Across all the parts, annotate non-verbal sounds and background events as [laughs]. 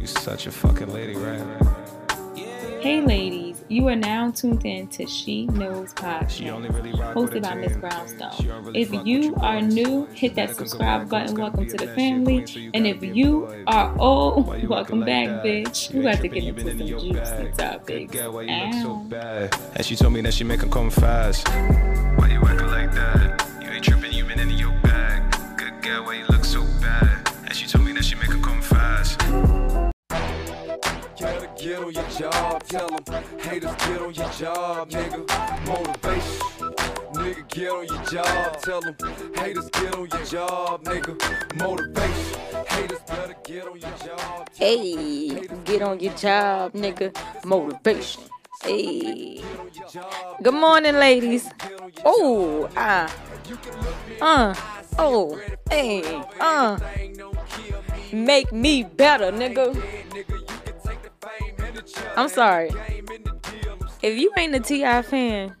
You such a fucking lady, right? Hey ladies, you are now tuned in to She Knows Podcast, really hosted by Miss Brownstone. If you are new, hit that subscribe button. Welcome to the family. And if you are old, welcome back, bitch. You got to get into some juicy topics. Ow. And she told me that she make him come fast. Get on your job, tell them haters get on your job, nigga. Motivation, nigga get on your job, tell them haters get on your job, nigga. Motivation, haters better get on your job. Hey, get on your job, nigga. Motivation. Hey. Good morning, ladies. Oh, ah. Uh. Oh. Hey. Uh. Make me better, nigga. I'm sorry. If you ain't a T.I. fan,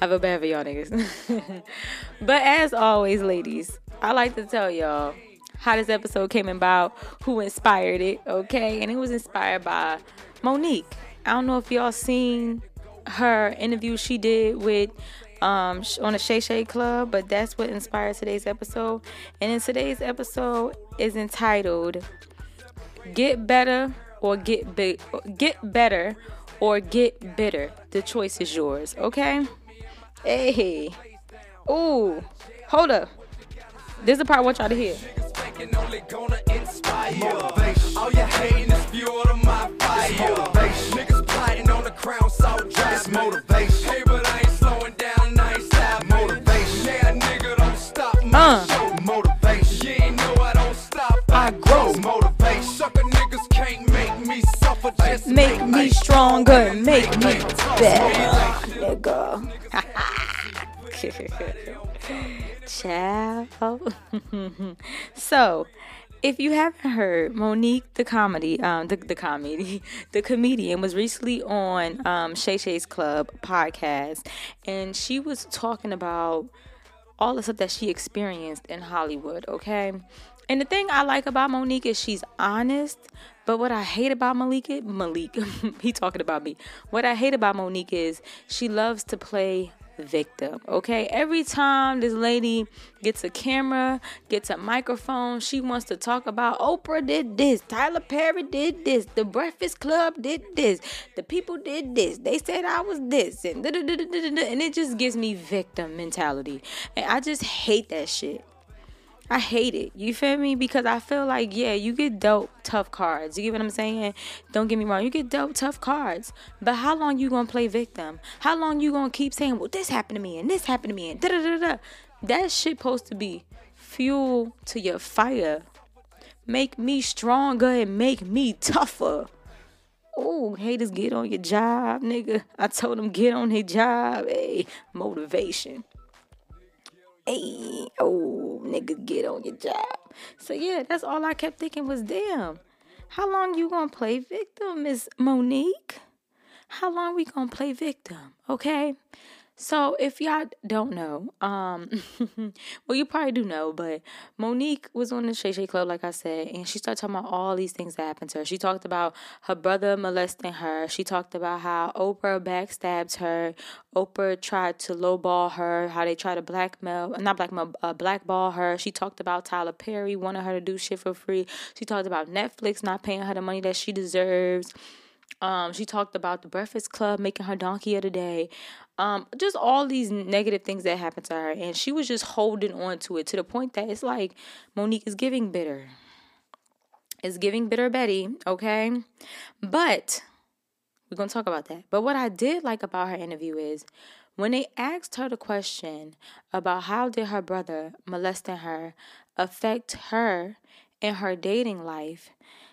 I feel bad for y'all niggas. [laughs] but as always, ladies, I like to tell y'all how this episode came about, who inspired it, okay? And it was inspired by Monique. I don't know if y'all seen her interview she did with um on the Shay Shay Club, but that's what inspired today's episode. And in today's episode is entitled "Get Better or Get Big, Get Better or Get Bitter." The choice is yours, okay? Hey, ooh, hold up. This is the part I want y'all to hear. All you hating is fuel to my fire. Niggas plotting on the crown, so. It's motivation. Make me stronger, make me better, nigga. [laughs] Ciao. [laughs] so, if you haven't heard, Monique the comedy, um, the, the comedy, [laughs] the comedian was recently on um, Shay Shay's Club podcast, and she was talking about all the stuff that she experienced in Hollywood, okay? And the thing I like about Monique is she's honest, but what I hate about Malik, Malik, [laughs] he talking about me. What I hate about Monique is she loves to play victim, okay? Every time this lady gets a camera, gets a microphone, she wants to talk about Oprah did this, Tyler Perry did this, The Breakfast Club did this, the people did this, they said I was this, and and it just gives me victim mentality. And I just hate that shit. I hate it. You feel me? Because I feel like, yeah, you get dealt tough cards. You get what I'm saying? Don't get me wrong. You get dealt tough cards. But how long you gonna play victim? How long you gonna keep saying, well, this happened to me and this happened to me and da da da da? That shit supposed to be fuel to your fire. Make me stronger and make me tougher. Oh, haters, get on your job, nigga. I told them get on their job. Hey, motivation. Hey, oh, nigga, get on your job. So yeah, that's all I kept thinking was, damn, how long you gonna play victim, Miss Monique? How long we gonna play victim? Okay. So if y'all don't know, um, [laughs] well you probably do know, but Monique was on the Shay Shay Club, like I said, and she started talking about all these things that happened to her. She talked about her brother molesting her. She talked about how Oprah backstabbed her. Oprah tried to lowball her. How they tried to blackmail, not blackmail, uh, blackball her. She talked about Tyler Perry wanted her to do shit for free. She talked about Netflix not paying her the money that she deserves. Um, she talked about the Breakfast Club making her donkey of the day. Um, just all these negative things that happened to her, and she was just holding on to it to the point that it's like Monique is giving bitter. Is giving bitter Betty, okay? But we're gonna talk about that. But what I did like about her interview is when they asked her the question about how did her brother molesting her affect her in her dating life,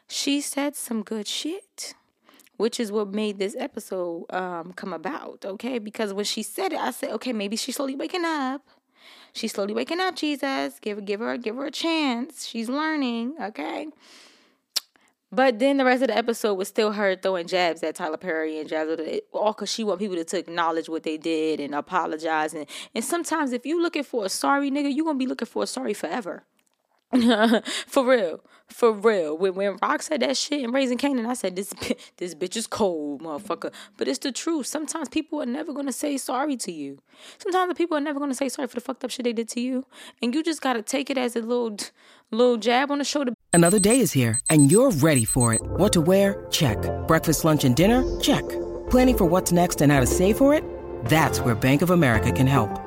she said some good shit which is what made this episode um, come about, okay? Because when she said it, I said, okay, maybe she's slowly waking up. She's slowly waking up, Jesus. Give give her give her a chance. She's learning, okay? But then the rest of the episode was still her throwing jabs at Tyler Perry and at all because she want people to, to acknowledge what they did and apologize. And, and sometimes if you looking for a sorry nigga, you going to be looking for a sorry forever. [laughs] For real. For real. When when Rock said that shit in Raising Kanan, I said this this bitch is cold, motherfucker. But it's the truth. Sometimes people are never gonna say sorry to you. Sometimes the people are never gonna say sorry for the fucked up shit they did to you. And you just gotta take it as a little little jab on the shoulder. Another day is here and you're ready for it. What to wear? Check. Breakfast, lunch, and dinner? Check. Planning for what's next and how to save for it? That's where Bank of America can help.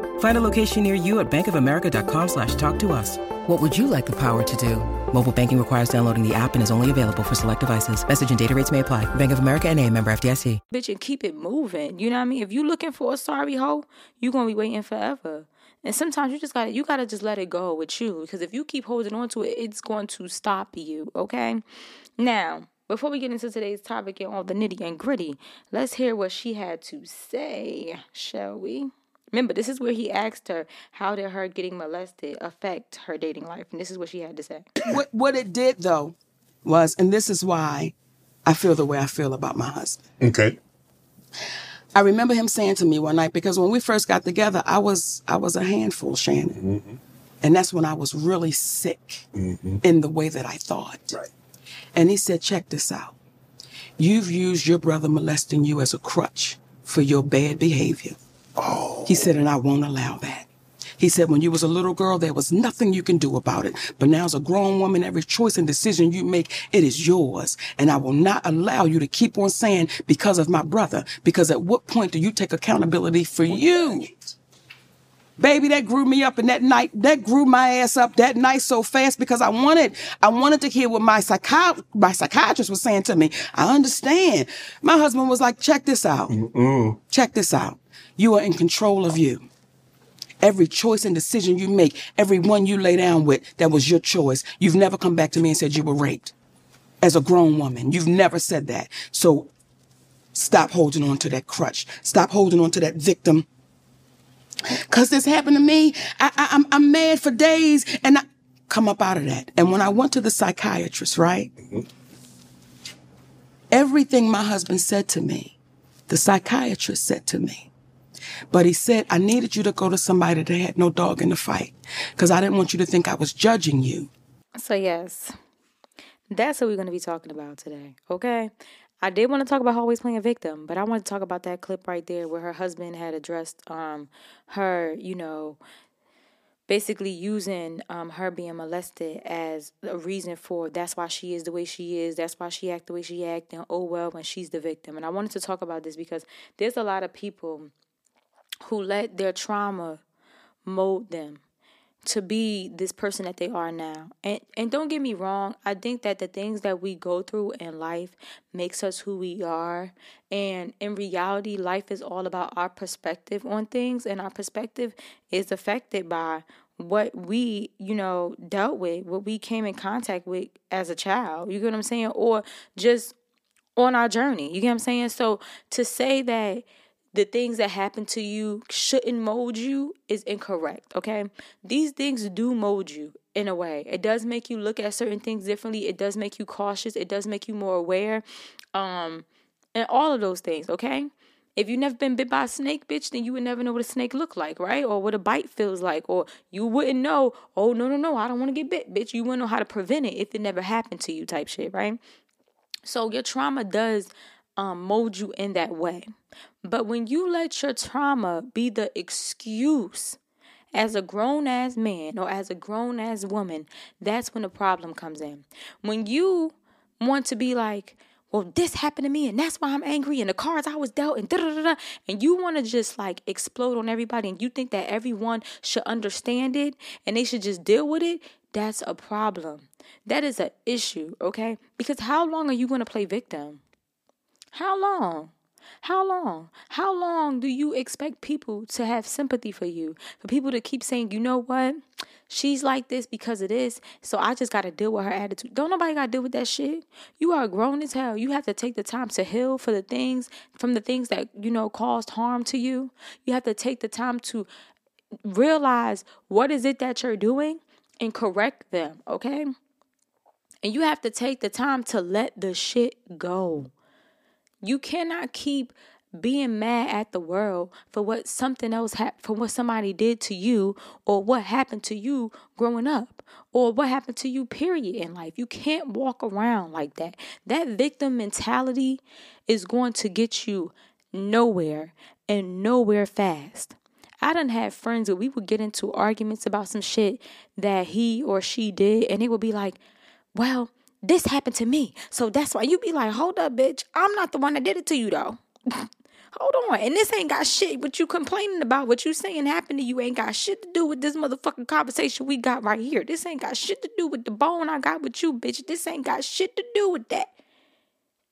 Find a location near you at bankofamerica.com slash talk to us. What would you like the power to do? Mobile banking requires downloading the app and is only available for select devices. Message and data rates may apply. Bank of America and a member FDIC. Bitch, and keep it moving. You know what I mean? If you looking for a sorry hoe, you going to be waiting forever. And sometimes you just gotta you gotta just let it go with you because if you keep holding on to it, it's going to stop you. Okay. Now, before we get into today's topic and all the nitty and gritty, let's hear what she had to say, shall we? Remember, this is where he asked her how did her getting molested affect her dating life, and this is what she had to say. [clears throat] What what it did though was, and this is why I feel the way I feel about my husband. Okay. I remember him saying to me one night because when we first got together, I was I was a handful, Shannon, Mm-hmm. and that's when I was really sick in the way that I thought. Right. And he said, "Check this out. You've used your brother molesting you as a crutch for your bad behavior." Oh. He said, "And I won't allow that." He said, when you was a little girl, there was nothing you can do about it. But now as a grown woman, every choice and decision you make, it is yours. And I will not allow you to keep on saying because of my brother. Because at what point do you take accountability for you? Baby, that grew me up and that night, that grew my ass up that night so fast because I wanted, I wanted to hear what my psychi- my psychiatrist was saying to me. I understand. My husband was like, check this out. Check this out. You are in control of you. Every choice and decision you make, every one you lay down with, that was your choice. You've never come back to me and said you were raped. As a grown woman, you've never said that. So stop holding on to that crutch. Stop holding on to that victim. Cause this happened to me. I, I, I'm, I'm mad for days and I come up out of that. And when I went to the psychiatrist, right? Mm-hmm. Everything my husband said to me, the psychiatrist said to me. But he said, I needed you to go to somebody that had no dog in the fight because I didn't want you to think I was judging you. So yes, that's what we're going to be talking about today. Okay. I did want to talk about always playing victim, but I want to talk about that clip right there where her husband had addressed um her, you know, basically using um her being molested as a reason for that's why she is the way she is, that's why she act the way she act, and oh well when she's the victim. And I wanted to talk about this because there's a lot of people who let their trauma mold them to be this person that they are now. And and don't get me wrong, I think that the things that we go through in life makes us who we are. And in reality, life is all about our perspective on things and our perspective is affected by what we, you know, dealt with, what we came in contact with as a child. You get what I'm saying? Or just on our journey. You get what I'm saying? So to say that the things that happen to you shouldn't mold you is incorrect, okay? These things do mold you in a way. It does make you look at certain things differently. It does make you cautious. It does make you more aware. Um and all of those things, okay? If you never been bit by a snake, bitch, then you would never know what a snake look like, right? Or what a bite feels like. Or you wouldn't know, oh no, no, no, I don't want to get bit, bitch. You wouldn't know how to prevent it if it never happened to you type shit, right? So your trauma does um, mold you in that way. But when you let your trauma be the excuse as a grown ass man or as a grown ass woman, that's when the problem comes in. When you want to be like, well, this happened to me and that's why I'm angry and the cards I was dealt and da da da da. And you want to just like explode on everybody and you think that everyone should understand it and they should just deal with it. That's a problem. That is an issue, okay? Because how long are you going to play victim? How long? How long? How long do you expect people to have sympathy for you? For people to keep saying, you know what? She's like this because of this. So I just got to deal with her attitude. Don't nobody got to deal with that shit. You are grown as hell. You have to take the time to heal for the things, from the things that, you know, caused harm to you. You have to take the time to realize what is it that you're doing and correct them, okay? And you have to take the time to let the shit go. You cannot keep being mad at the world for what something else for what somebody did to you or what happened to you growing up or what happened to you period in life. You can't walk around like that. That victim mentality is going to get you nowhere and nowhere fast. I done had friends where we would get into arguments about some shit that he or she did, and it would be like, Well, this happened to me. So that's why you be like, Hold up, bitch. I'm not the one that did it to you, though. [laughs] Hold on. And this ain't got shit. What you complaining about, what you saying happened to you ain't got shit to do with this motherfucking conversation we got right here. This ain't got shit to do with the bone I got with you, bitch. This ain't got shit to do with that.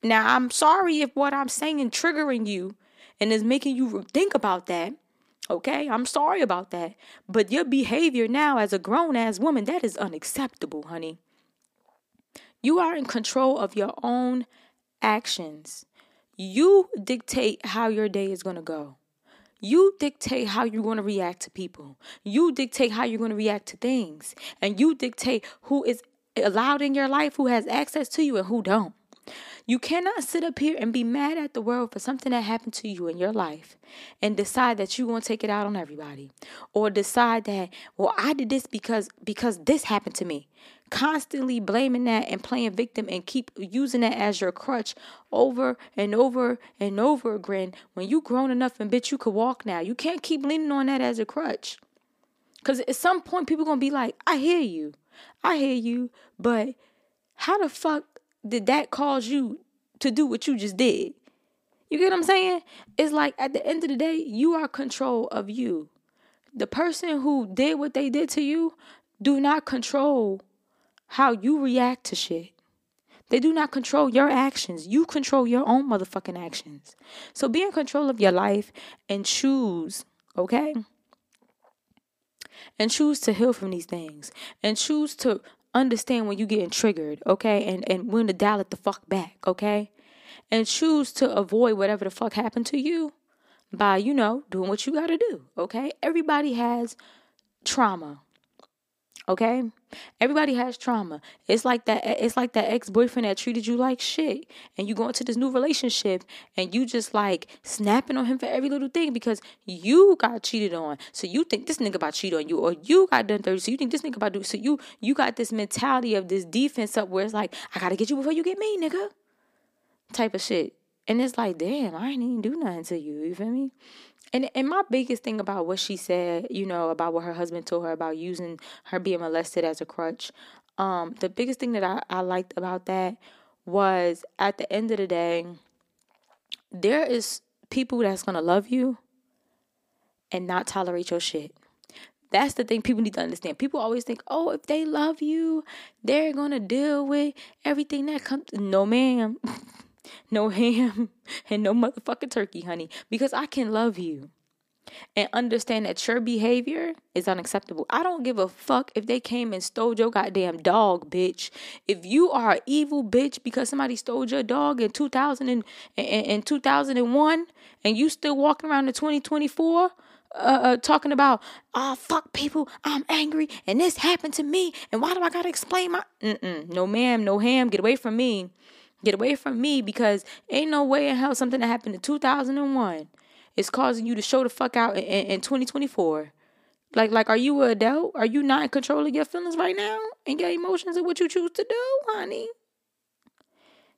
Now, I'm sorry if what I'm saying triggering you and is making you think about that. Okay, I'm sorry about that. But your behavior now as a grown ass woman, that is unacceptable, honey. You are in control of your own actions. You dictate how your day is going to go. You dictate how you're going to react to people. You dictate how you're going to react to things. And you dictate who is allowed in your life, who has access to you, and who don't. You cannot sit up here and be mad at the world for something that happened to you in your life and decide that you're going to take it out on everybody or decide that, well, I did this because because this happened to me. Constantly blaming that and playing victim and keep using that as your crutch over and over and over again. When you grown enough and bitch, you could walk now. You can't keep leaning on that as a crutch. Because at some point, people to be like, I hear you. I hear you. But how the fuck did that cause you to do what you just did? You get what I'm saying? It's like at the end of the day, you are control of you. The person who did what they did to you do not control how you react to shit. They do not control your actions. You control your own motherfucking actions. So be in control of your life and choose, okay? And choose to heal from these things. And choose to understand when you're getting triggered, okay? And and when to dial it the fuck back, okay? And choose to avoid whatever the fuck happened to you by, you know, doing what you gotta do, okay? Everybody has trauma. Okay? Everybody has trauma. It's like that it's like that ex-boyfriend that treated you like shit. And you go into this new relationship and you just like snapping on him for every little thing because you got cheated on. So you think this nigga about cheat on you or you got done dirty. So you think this nigga about do so you you got this mentality of this defense up where it's like, I gotta get you before you get me, nigga. Type of shit. And it's like, damn, I ain't even do nothing to you. You feel me? And and my biggest thing about what she said, you know, about what her husband told her about using her being molested as a crutch, um, the biggest thing that I, I liked about that was at the end of the day, there is people that's gonna love you and not tolerate your shit. That's the thing people need to understand. People always think, oh, if they love you, they're gonna deal with everything that comes. No, ma'am. [laughs] no ham, [laughs] and no motherfucking turkey, honey, because I can love you and understand that your behavior is unacceptable. I don't give a fuck if they came and stole your goddamn dog, bitch. If you are an evil bitch because somebody stole your dog in 2000 and, in 2001 and you still walking around in 2024 uh, uh, talking about, oh, fuck people, I'm angry, and this happened to me, and why do I gotta explain my. Mm-mm, no, ma'am, no ham, get away from me. Get away from me because ain't no way in hell something that happened in 2001 is causing you to show the fuck out in, in, in 2024. Like, like, are you a adult? Are you not in control of your feelings right now and your emotions and what you choose to do, honey?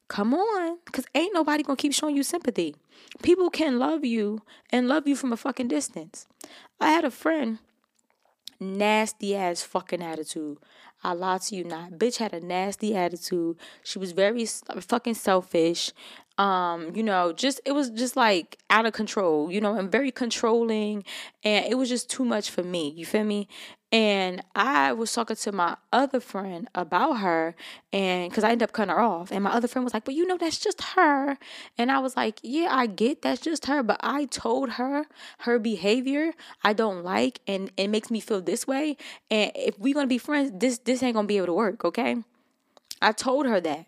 Come on, because ain't nobody gonna keep showing you sympathy. People can love you and love you from a fucking distance. I had a friend, nasty ass fucking attitude. I lie to you not. Bitch had a nasty attitude. She was very fucking selfish. Um, you know, just it was just like out of control, you know, and very controlling and it was just too much for me. You feel me? And I was talking to my other friend about her, and because I ended up cutting her off. And my other friend was like, But you know, that's just her. And I was like, Yeah, I get that's just her. But I told her her behavior I don't like, and it makes me feel this way. And if we're going to be friends, this, this ain't going to be able to work, okay? I told her that.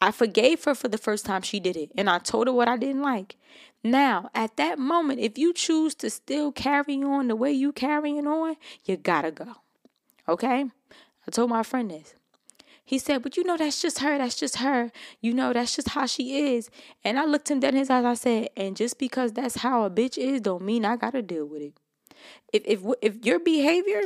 I forgave her for the first time she did it, and I told her what I didn't like. Now, at that moment, if you choose to still carry on the way you carrying on, you gotta go. Okay? I told my friend this. He said, But you know, that's just her. That's just her. You know, that's just how she is. And I looked him dead in his eyes. I said, And just because that's how a bitch is, don't mean I got to deal with it. If, if, if your behavior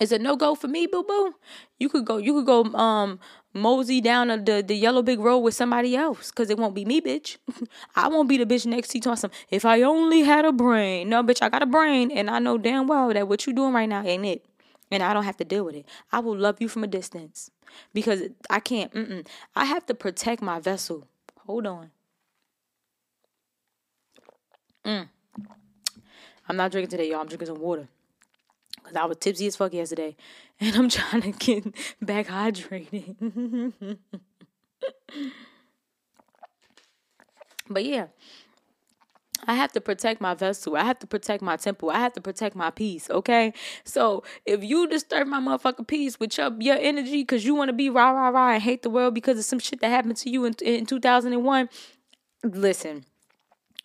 is a no go for me, boo boo, you could go, you could go, um, mosey down the, the yellow big road with somebody else because it won't be me, bitch. [laughs] I won't be the bitch next to you talking some, if I only had a brain. No, bitch, I got a brain and I know damn well that what you doing right now ain't it. And I don't have to deal with it. I will love you from a distance because I can't, mm-mm. I have to protect my vessel. Hold on. Mm. I'm not drinking today, y'all. I'm drinking some water. Because I was tipsy as fuck yesterday. [laughs] And I'm trying to get back hydrated. [laughs] but yeah, I have to protect my vessel. I have to protect my temple. I have to protect my peace. Okay. So if you disturb my motherfucking peace with your your energy because you want to be rah rah rah and hate the world because of some shit that happened to you in, in 2001, listen.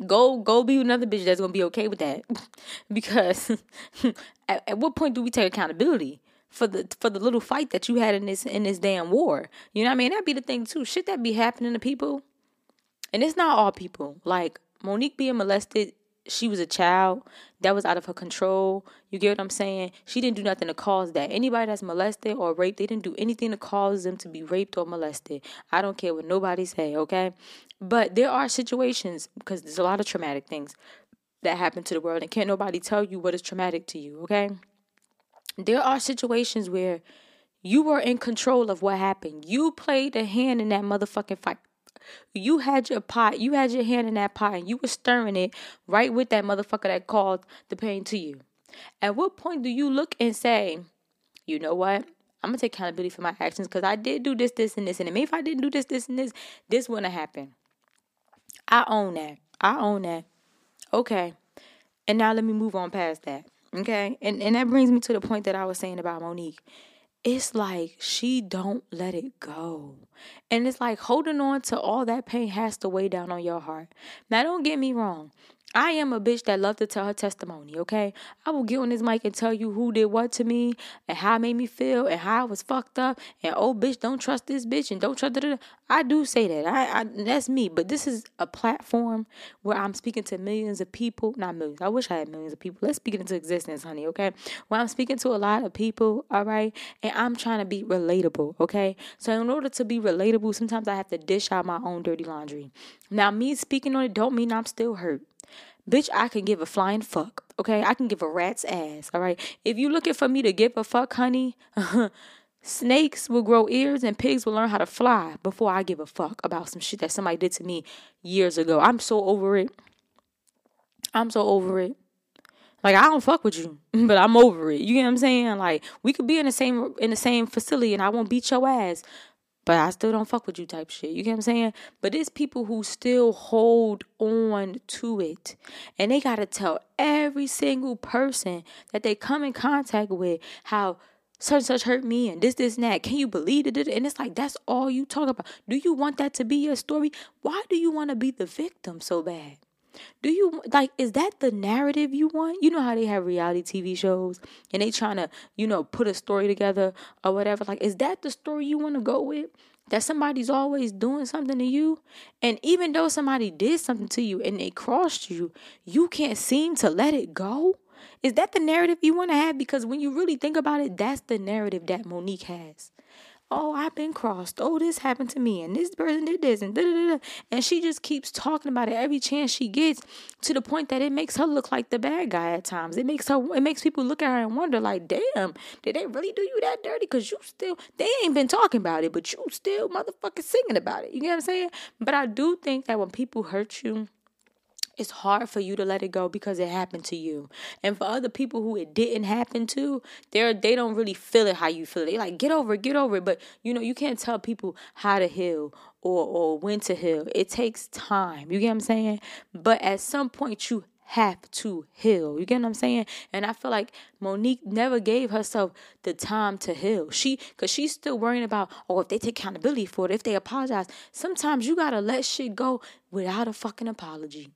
Go go be another bitch that's gonna be okay with that, [laughs] because [laughs] at, at what point do we take accountability? for the for the little fight that you had in this in this damn war. You know what I mean? That'd be the thing too. Shit that be happening to people. And it's not all people. Like Monique being molested, she was a child. That was out of her control. You get what I'm saying? She didn't do nothing to cause that. Anybody that's molested or raped, they didn't do anything to cause them to be raped or molested. I don't care what nobody say, okay? But there are situations because there's a lot of traumatic things that happen to the world and can't nobody tell you what is traumatic to you, okay? There are situations where you were in control of what happened. You played a hand in that motherfucking fight. You had your pot, you had your hand in that pot, and you were stirring it right with that motherfucker that caused the pain to you. At what point do you look and say, you know what? I'm gonna take accountability for my actions because I did do this, this, and this, and maybe if I didn't do this, this, and this, this wouldn't have happened. I own that. I own that. Okay. And now let me move on past that. Okay? And and that brings me to the point that I was saying about Monique it's like she don't let it go. And it's like holding on to all that pain has to weigh down on your heart. Now, don't get me wrong. I am a bitch that love to tell her testimony, okay? I will get on this mic and tell you who did what to me and how it made me feel and how I was fucked up and oh bitch, don't trust this bitch and don't trust da, I do say that. I, I that's me, but this is a platform where I'm speaking to millions of people, not millions. I wish I had millions of people. Let's speak it into existence, honey, okay? Where I'm speaking to a lot of people, all right? And I'm trying to be relatable, okay? So in order to be relatable, sometimes I have to dish out my own dirty laundry. Now, me speaking on it don't mean I'm still hurt. Bitch, I can give a flying fuck. Okay, I can give a rat's ass. All right. If you looking for me to give a fuck, honey, [laughs] snakes will grow ears and pigs will learn how to fly before I give a fuck about some shit that somebody did to me years ago. I'm so over it. I'm so over it. Like I don't fuck with you, [laughs] but I'm over it. You get what I'm saying? Like we could be in the same in the same facility and I won't beat your ass, but I still don't fuck with you type shit. You get what I'm saying? But it's people who still hold on to it. And they got to tell every single person that they come in contact with how such and such hurt me and this, this, and that. Can you believe it? And it's like, that's all you talk about. Do you want that to be your story? Why do you want to be the victim so bad? Do you like is that the narrative you want? You know how they have reality TV shows and they trying to, you know, put a story together or whatever. Like is that the story you want to go with? That somebody's always doing something to you and even though somebody did something to you and they crossed you, you can't seem to let it go? Is that the narrative you want to have because when you really think about it, that's the narrative that Monique has oh, I've been crossed. Oh, this happened to me, and this person did this, and da da da. And she just keeps talking about it every chance she gets, to the point that it makes her look like the bad guy at times. It makes her, it makes people look at her and wonder, like, damn, did they really do you that dirty? Cause you still, they ain't been talking about it, but you still motherfucking singing about it. You get what I'm saying? But I do think that when people hurt you it's hard for you to let it go because it happened to you. And for other people who it didn't happen to, they're they don't really feel it how you feel it. They like get over it, get over it. But you know, you can't tell people how to heal or or when to heal. It takes time. You get what I'm saying? But at some point you have to heal. You get what I'm saying? And I feel like Monique never gave herself the time to heal. She, cause she's still worrying about, oh, if they take accountability for it, if they apologize. Sometimes you gotta let shit go without a fucking apology.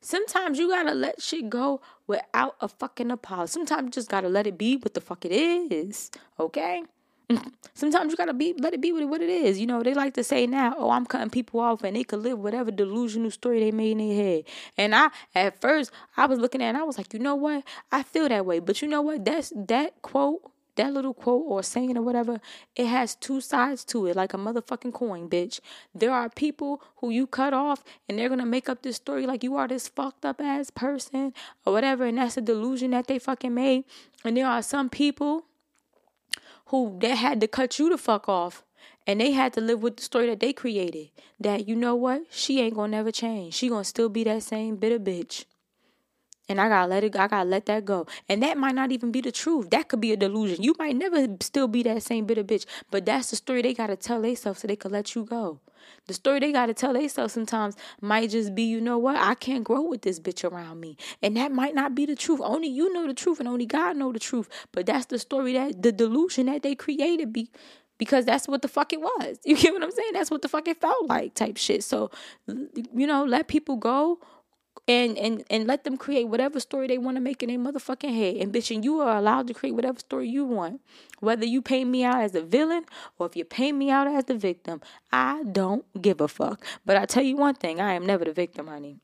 Sometimes you gotta let shit go without a fucking apology. Sometimes you just gotta let it be what the fuck it is. Okay? [laughs] Sometimes you gotta be let it be what it is. You know, they like to say now, oh, I'm cutting people off and they could live whatever delusional story they made in their head. And I at first I was looking at and I was like, you know what? I feel that way. But you know what? That's that quote that little quote or saying or whatever, it has two sides to it, like a motherfucking coin, bitch. There are people who you cut off and they're gonna make up this story like you are this fucked up ass person or whatever, and that's a delusion that they fucking made. And there are some people who they had to cut you the fuck off. And they had to live with the story that they created. That you know what? She ain't gonna never change. She gonna still be that same bitter bitch. And I gotta let it I gotta let that go. And that might not even be the truth. That could be a delusion. You might never still be that same bitter bitch. But that's the story they gotta tell themselves so they could let you go. The story they gotta tell themselves sometimes might just be, you know what, I can't grow with this bitch around me. And that might not be the truth. Only you know the truth and only God know the truth. But that's the story that the delusion that they created be because that's what the fuck it was. [laughs] You get what I'm saying? That's what the fuck it felt like type shit. So, you know, let people go and and and let them create whatever story they want to make in their motherfucking head. And bitch, and you are allowed to create whatever story you want. Whether you paint me out as a villain or if you paint me out as the victim, I don't give a fuck. But I tell you one thing, I am never the victim, honey.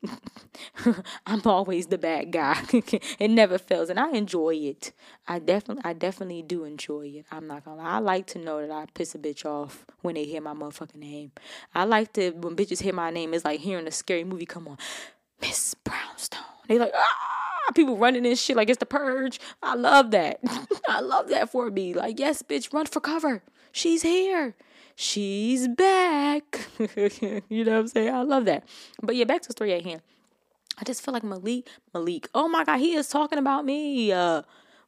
[laughs] I'm always the bad guy. [laughs] it never fails, and I enjoy it. I definitely, I definitely do enjoy it. I'm not gonna lie. I like to know that I piss a bitch off when they hear my motherfucking name. I like to when bitches hear my name. It's like hearing a scary movie come on. Miss Brownstone. They like, ah, people running in shit like it's the purge. I love that. [laughs] I love that for me. Like, yes, bitch, run for cover. She's here. She's back. [laughs] you know what I'm saying? I love that. But yeah, back to the story at hand. I just feel like Malik, Malik. Oh my God, he is talking about me. Uh,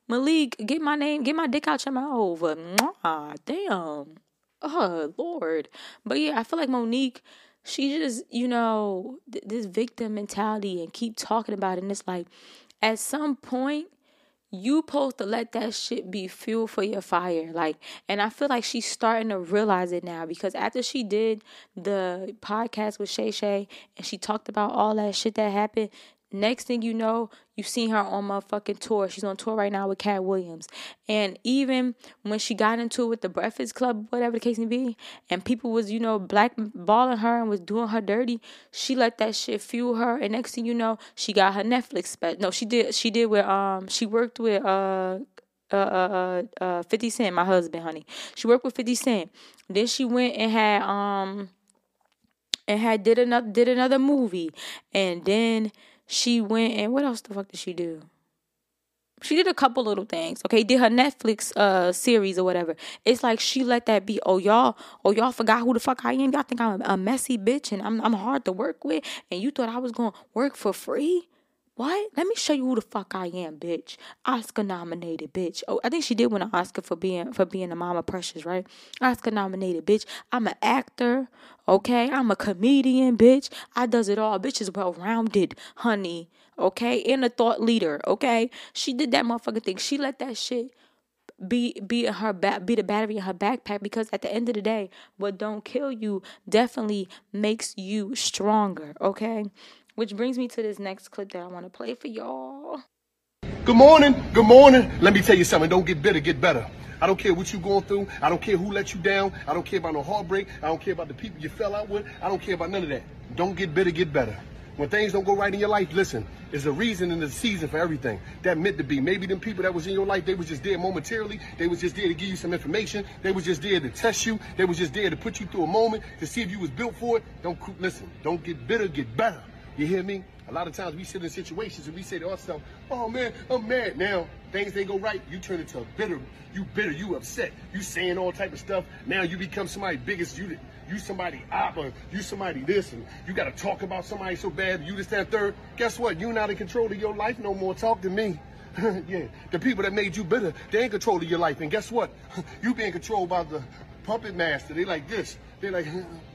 Malik, get my name, get my dick out your mouth. Mwah, damn. Oh Lord. But yeah, I feel like Monique she just, you know, th- this victim mentality and keep talking about it. And it's like, at some point, you supposed to let that shit be fuel for your fire. Like, and I feel like she's starting to realize it now because after she did the podcast with Shay Shay and she talked about all that shit that happened, Next thing you know, you've seen her on my fucking tour. She's on tour right now with Katt Williams. And even when she got into it with the Breakfast Club, whatever the case may be, and people was, you know, blackballing her and was doing her dirty, she let that shit fuel her. And next thing you know, she got her Netflix special. No, she did she did with um she worked with uh uh, uh, uh, uh, 50 Cent, my husband, honey. She worked with 50 Cent. Then she went and had, um, and had did another, did another movie. And then she went and what else the fuck did she do? She did a couple little things. Okay, did her Netflix uh series or whatever. It's like she let that be. Oh y'all, oh y'all forgot who the fuck I am. Y'all think I'm a messy bitch and I'm I'm hard to work with. And you thought I was gonna work for free? What? Let me show you who the fuck I am, bitch. Oscar nominated, bitch. Oh, I think she did win an Oscar for being for being a Mama Precious, right? Oscar nominated, bitch. I'm an actor, okay? I'm a comedian, bitch. I does it all. Bitch is well rounded, honey. Okay, and a thought leader. Okay, she did that motherfucking thing. She let that shit be be in her back be the battery in her backpack because at the end of the day what don't kill you definitely makes you stronger okay which brings me to this next clip that I want to play for y'all. Good morning. Good morning. Let me tell you something. Don't get bitter, get better. I don't care what you're going through. I don't care who let you down. I don't care about no heartbreak. I don't care about the people you fell out with. I don't care about none of that. Don't get bitter, get better. When things don't go right in your life, listen, there's a reason and a season for everything. That meant to be. Maybe them people that was in your life, they was just there momentarily. They was just there to give you some information. They was just there to test you. They was just there to put you through a moment to see if you was built for it. Don't listen. Don't get bitter, get better. You hear me? A lot of times we sit in situations and we say to ourselves, oh man, I'm mad. Now, things they go right, you turn into a bitter, you bitter, you upset, you saying all type of stuff. Now you become somebody biggest, you you somebody op you somebody this and you gotta talk about somebody so bad, you just that, third. Guess what? You're not in control of your life no more. Talk to me. [laughs] yeah, the people that made you bitter, they in control of your life. And guess what? [laughs] you being controlled by the puppet master. They like this. They like [laughs]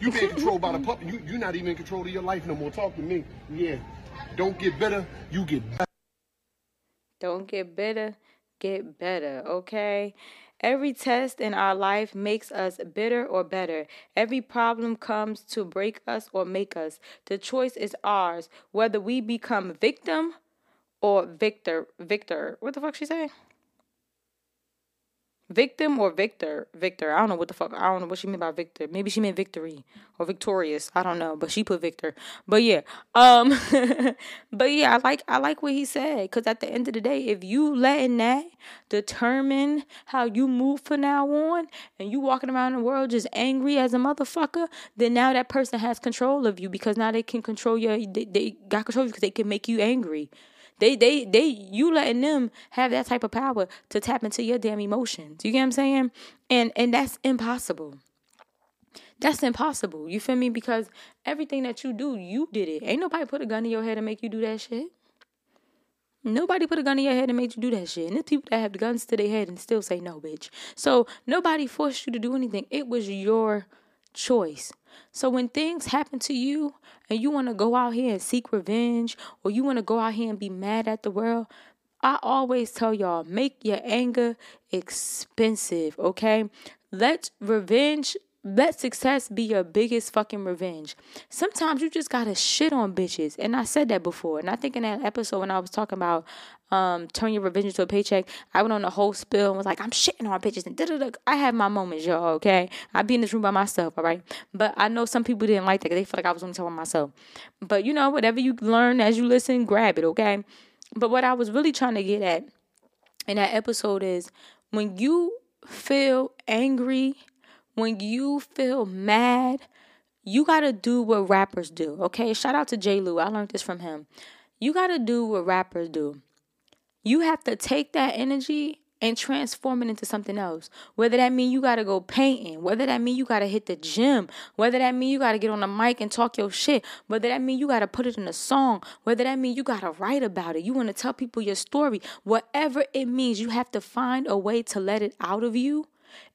you being controlled by the puppet. You you're not even in control of your life no more. Talk to me. Yeah. Don't get bitter. You get better. Don't get bitter. Get better. Okay. Every test in our life makes us bitter or better. Every problem comes to break us or make us. The choice is ours whether we become victim or victor. Victor. What the fuck she say? Victim or victor? Victor. I don't know what the fuck i don't know what she meant by victor. Maybe she meant victory or victorious. I don't know but she put victor. But yeah um [laughs] but yeah i like i like what he said because at the end of the day if you letting that determine how you move from now on and you walking around the world just angry as a motherfucker then now that person has control of you because now they can control your they, they got control you because they can make you angry they they they you letting them have that type of power to tap into your damn emotions. You get what I'm saying? And and that's impossible. That's impossible. You feel me? Because everything that you do, you did it. Ain't nobody put a gun in your head and make you do that shit. Nobody put a gun in your head and made you do that shit. And there's people that have the guns to their head and still say no, bitch. So nobody forced you to do anything. It was your choice. So when things happen to you and you want to go out here and seek revenge or you want to go out here and be mad at the world, I always tell y'all make your anger expensive, okay? Let revenge let success be your biggest fucking revenge. Sometimes you just gotta shit on bitches. And I said that before. And I think in that episode when I was talking about um turn your revenge into a paycheck, I went on a whole spill and was like, I'm shitting on my bitches and da da. I have my moments, y'all, okay? I be in this room by myself, all right? But I know some people didn't like that they felt like I was only talking about myself. But you know, whatever you learn as you listen, grab it, okay? But what I was really trying to get at in that episode is when you feel angry when you feel mad, you got to do what rappers do. Okay? Shout out to J. Lou. I learned this from him. You got to do what rappers do. You have to take that energy and transform it into something else. Whether that mean you gotta go painting, whether that mean you gotta hit the gym, whether that mean you gotta get on the mic and talk your shit, whether that mean you gotta put it in a song, whether that mean you gotta write about it, you wanna tell people your story, whatever it means, you have to find a way to let it out of you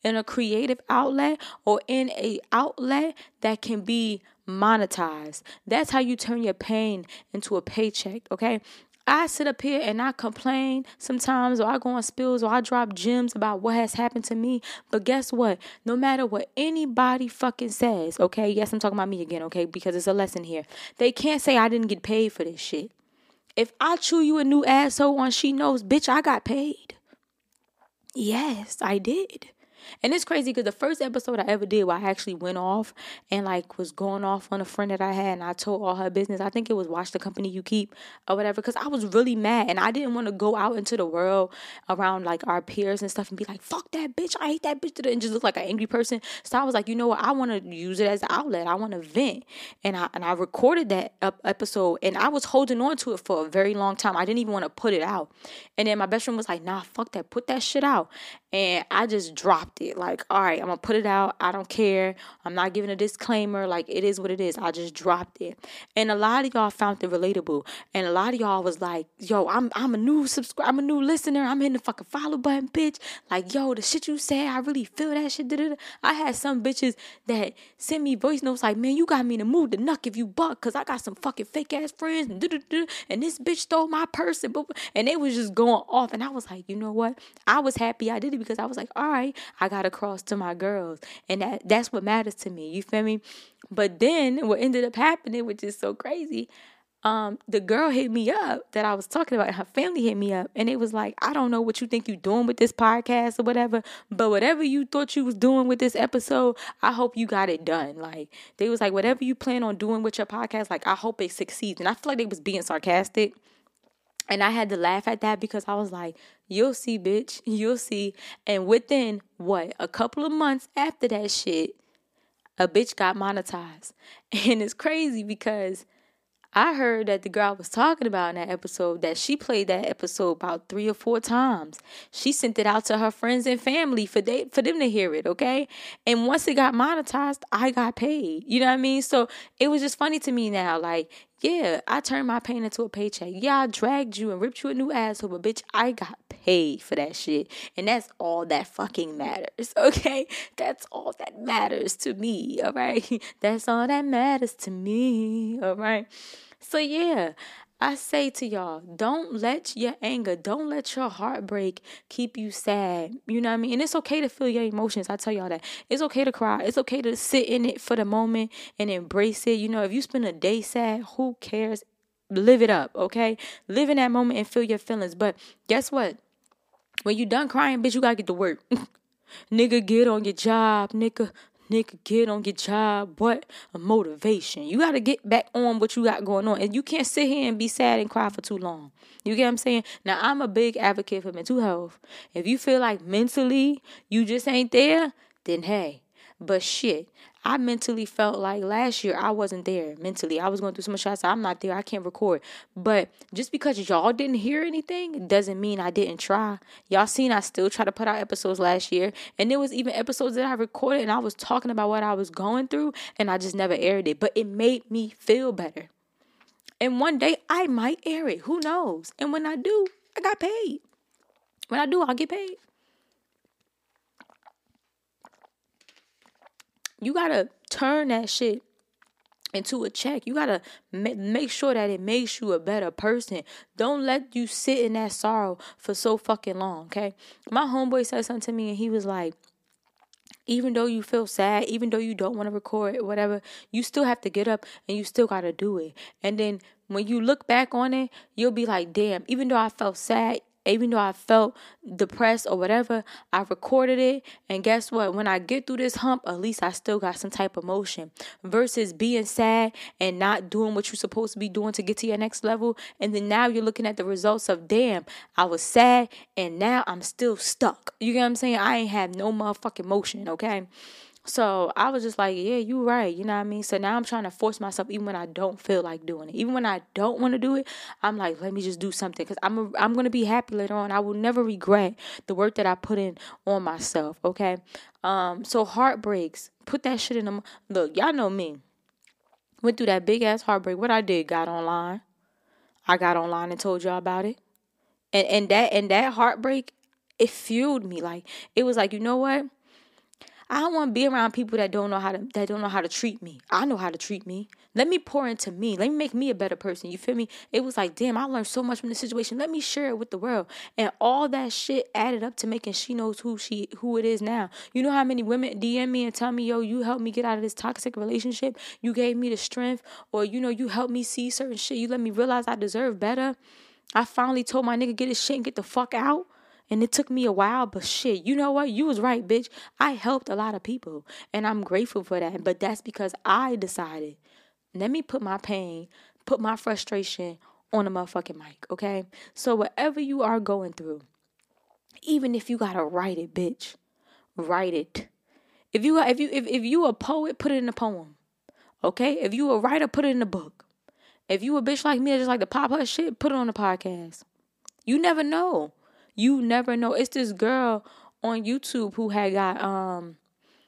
in a creative outlet or in a outlet that can be monetized. That's how you turn your pain into a paycheck, okay? I sit up here and I complain sometimes, or I go on spills, or I drop gems about what has happened to me. But guess what? No matter what anybody fucking says, okay? Yes, I'm talking about me again, okay? Because it's a lesson here. They can't say I didn't get paid for this shit. If I chew you a new asshole on She Knows, bitch, I got paid. Yes, I did. And it's crazy because the first episode I ever did where I actually went off and like was going off on a friend that I had and I told all her business. I think it was watch the company you keep or whatever because I was really mad and I didn't want to go out into the world around like our peers and stuff and be like, fuck that bitch. I hate that bitch and just look like an angry person. So I was like, you know what? I want to use it as an outlet. I want to vent. And I, and I recorded that episode and I was holding on to it for a very long time. I didn't even want to put it out. And then my best friend was like, nah, fuck that. Put that shit out. And I just dropped it. Like, all right, I'm gonna put it out. I don't care. I'm not giving a disclaimer. Like, it is what it is. I just dropped it. And a lot of y'all found it relatable. And a lot of y'all was like, yo, I'm I'm a new subscriber, I'm a new listener. I'm hitting the fucking follow button, bitch. Like, yo, the shit you say, I really feel that shit. Da-da-da. I had some bitches that sent me voice notes like, man, you got me in the mood to nuck if you buck, cause I got some fucking fake ass friends and and this bitch stole my purse and, and they was just going off. And I was like, you know what? I was happy I did it because I was like, all right, I got across to my girls. And that that's what matters to me. You feel me? But then what ended up happening, which is so crazy, um, the girl hit me up that I was talking about, her family hit me up, and it was like, I don't know what you think you're doing with this podcast or whatever, but whatever you thought you was doing with this episode, I hope you got it done. Like they was like, whatever you plan on doing with your podcast, like I hope it succeeds. And I feel like they was being sarcastic. And I had to laugh at that because I was like, you'll see, bitch. [laughs] You'll see. And within what? A couple of months after that shit, a bitch got monetized. [laughs] And it's crazy because I heard that the girl I was talking about in that episode that she played that episode about three or four times. She sent it out to her friends and family for they for them to hear it, okay? And once it got monetized, I got paid. You know what I mean? So it was just funny to me now, like yeah, I turned my pain into a paycheck. Yeah, I dragged you and ripped you a new asshole, but bitch, I got paid for that shit. And that's all that fucking matters, [laughs] okay? That's all that matters to me, all right? [laughs] That's all that matters to me, all right? So, yeah, I say to y'all, don't let your anger, don't let your heartbreak keep you sad. You know what I mean? And it's okay to feel your emotions. I tell y'all that. It's okay to cry. It's okay to sit in it for the moment and embrace it. You know, if you spend a day sad, who cares? Live it up, okay? Live in that moment and feel your feelings. But guess what? When you done crying, bitch, you gotta get to work. [laughs] nigga, get on your job, nigga. Nigga, get on your job. What a motivation. You got to get back on what you got going on. And you can't sit here and be sad and cry for too long. You get what I'm saying? Now, I'm a big advocate for mental health. If you feel like mentally you just ain't there, then hey. But shit, I mentally felt like last year I wasn't there mentally. I was going through so much shots. I'm not there. I can't record. But just because y'all didn't hear anything doesn't mean I didn't try. Y'all seen I still try to put out episodes last year. And there was even episodes that I recorded and I was talking about what I was going through and I just never aired it. But it made me feel better. And one day I might air it. Who knows? And when I do, I got paid. When I do, I'll get paid. You gotta turn that shit into a check. You gotta make sure that it makes you a better person. Don't let you sit in that sorrow for so fucking long. Okay, my homeboy said something to me, and he was like. Even though you feel sad, even though you don't want to record whatever, you still have to get up and you still got to do it. And then when you look back on it, you'll be like, damn, even though I felt sad, even though I felt depressed or whatever, I recorded it. And guess what? When I get through this hump, at least I still got some type of motion. Versus being sad and not doing what you're supposed to be doing to get to your next level. And then now you're looking at the results of, damn, I was sad and now I'm still stuck. You get what I'm saying? I ain't have no motherfucking motion, okay? So I was just like, yeah, you right. You know what I mean? So now I'm trying to force myself even when I don't feel like doing it. Even when I don't want to do it, I'm like, let me just do something cuz I'm a, I'm going to be happy later on. I will never regret the work that I put in on myself, okay? Um so heartbreaks, put that shit in them. Look, y'all know me. Went through that big ass heartbreak. What I did, got online. I got online and told y'all about it. And and that and that heartbreak, it fueled me. Like it was like, you know what? I don't want to be around people that don't know how to that don't know how to treat me. I know how to treat me. Let me pour into me. Let me make me a better person. You feel me? It was like, damn, I learned so much from this situation. Let me share it with the world. And all that shit added up to making she knows who she who it is now. You know how many women DM me and tell me, yo, you helped me get out of this toxic relationship. You gave me the strength, or you know, you helped me see certain shit. You let me realize I deserve better. I finally told my nigga get his shit and get the fuck out. And it took me a while, but shit, you know what? You was right, bitch. I helped a lot of people, and I'm grateful for that. But that's because I decided, let me put my pain, put my frustration on a motherfucking mic, okay? So whatever you are going through, even if you gotta write it, bitch, write it. If you if you if, if you a poet, put it in a poem. Okay? If you a writer, put it in a book. If you a bitch like me that just like to pop her shit, put it on a podcast. You never know. You never know. It's this girl on YouTube who had got um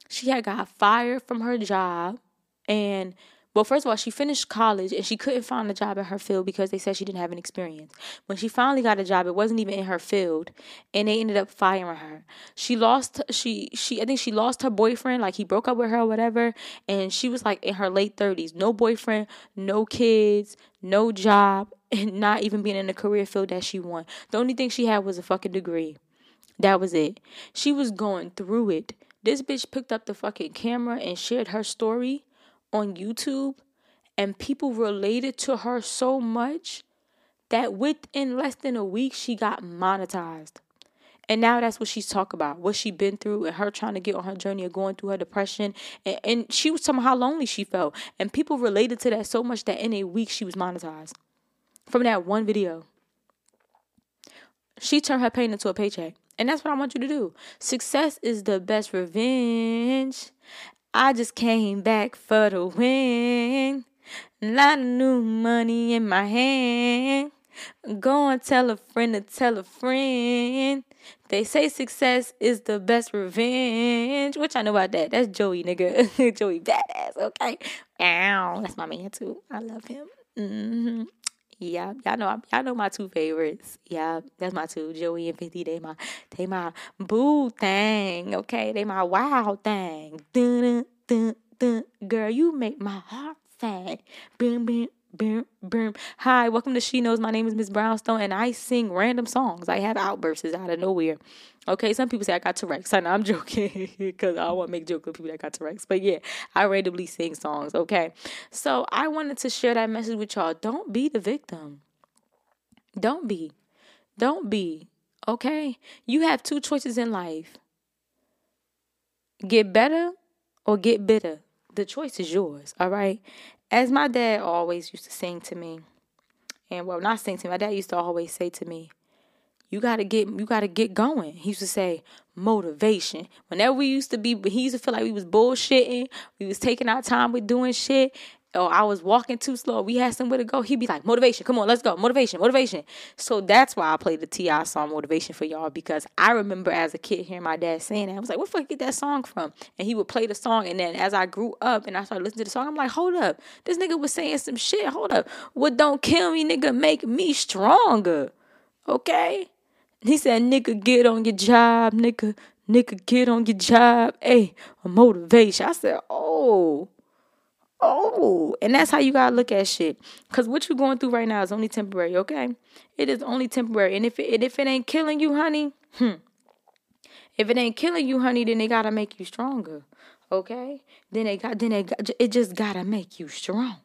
she had got fired from her job and well, first of all, she finished college and she couldn't find a job in her field because they said she didn't have an experience. When she finally got a job, it wasn't even in her field, and they ended up firing her. She lost she she I think she lost her boyfriend, like he broke up with her or whatever, and she was like in her late 30s, no boyfriend, no kids, no job, and not even being in the career field that she wanted. The only thing she had was a fucking degree. That was it. She was going through it. This bitch picked up the fucking camera and shared her story on YouTube, and people related to her so much that within less than a week she got monetized. And now that's what she's talking about, what she's been through and her trying to get on her journey of going through her depression. And, and she was talking how lonely she felt. And people related to that so much that in a week she was monetized from that one video. She turned her pain into a paycheck. And that's what I want you to do. Success is the best revenge. I just came back for the win. Lot of new money in my hand. Go and tell a friend to tell a friend. They say success is the best revenge. Which I know about that. That's Joey, nigga. [laughs] Joey badass, okay? Ow. That's my man too. I love him. Mm-hmm. Yeah, y'all know y'all know my two favorites. Yeah, that's my two, Joey and Fifty. They my they my boo thing. Okay, they my wow thing. Dun, dun, dun, dun. Girl, you make my heart boom, boom, boom. Hi, welcome to She Knows. My name is Miss Brownstone, and I sing random songs. I have outbursts out of nowhere. Okay, some people say I got Tourette's. I know I'm [laughs] joking because I want to make jokes with people that got Tourette's. But yeah, I randomly sing songs. Okay, so I wanted to share that message with y'all. Don't be the victim. Don't be. Don't be. Okay, you have two choices in life. get better or get bitter. The choice is yours, all right? As my dad always used to sing to me, and well, not sing to me, my dad used to always say to me, you gotta get you gotta get going. He used to say motivation. Whenever we used to be he used to feel like we was bullshitting, we was taking our time with doing shit, or I was walking too slow, we had somewhere to go, he'd be like, Motivation, come on, let's go. Motivation, motivation. So that's why I played the T.I. song Motivation for y'all because I remember as a kid hearing my dad saying that. I was like, where the fuck get that song from? And he would play the song and then as I grew up and I started listening to the song, I'm like, hold up. This nigga was saying some shit. Hold up. What don't kill me, nigga, make me stronger. Okay? He said, nigga, get on your job, nigga. Nigga, get on your job. Hey, motivation. I said, oh, oh. And that's how you gotta look at shit. Cause what you're going through right now is only temporary, okay? It is only temporary. And if it, if it ain't killing you, honey, hmm. If it ain't killing you, honey, then they gotta make you stronger. Okay? Then they got then they got it just gotta make you stronger.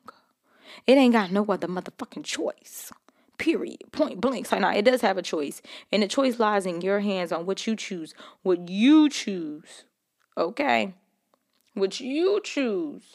It ain't got no other motherfucking choice. Period. Point blank. So now it does have a choice. And the choice lies in your hands on what you choose. What you choose. Okay? What you choose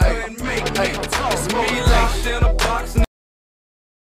Hey, it's me locked in a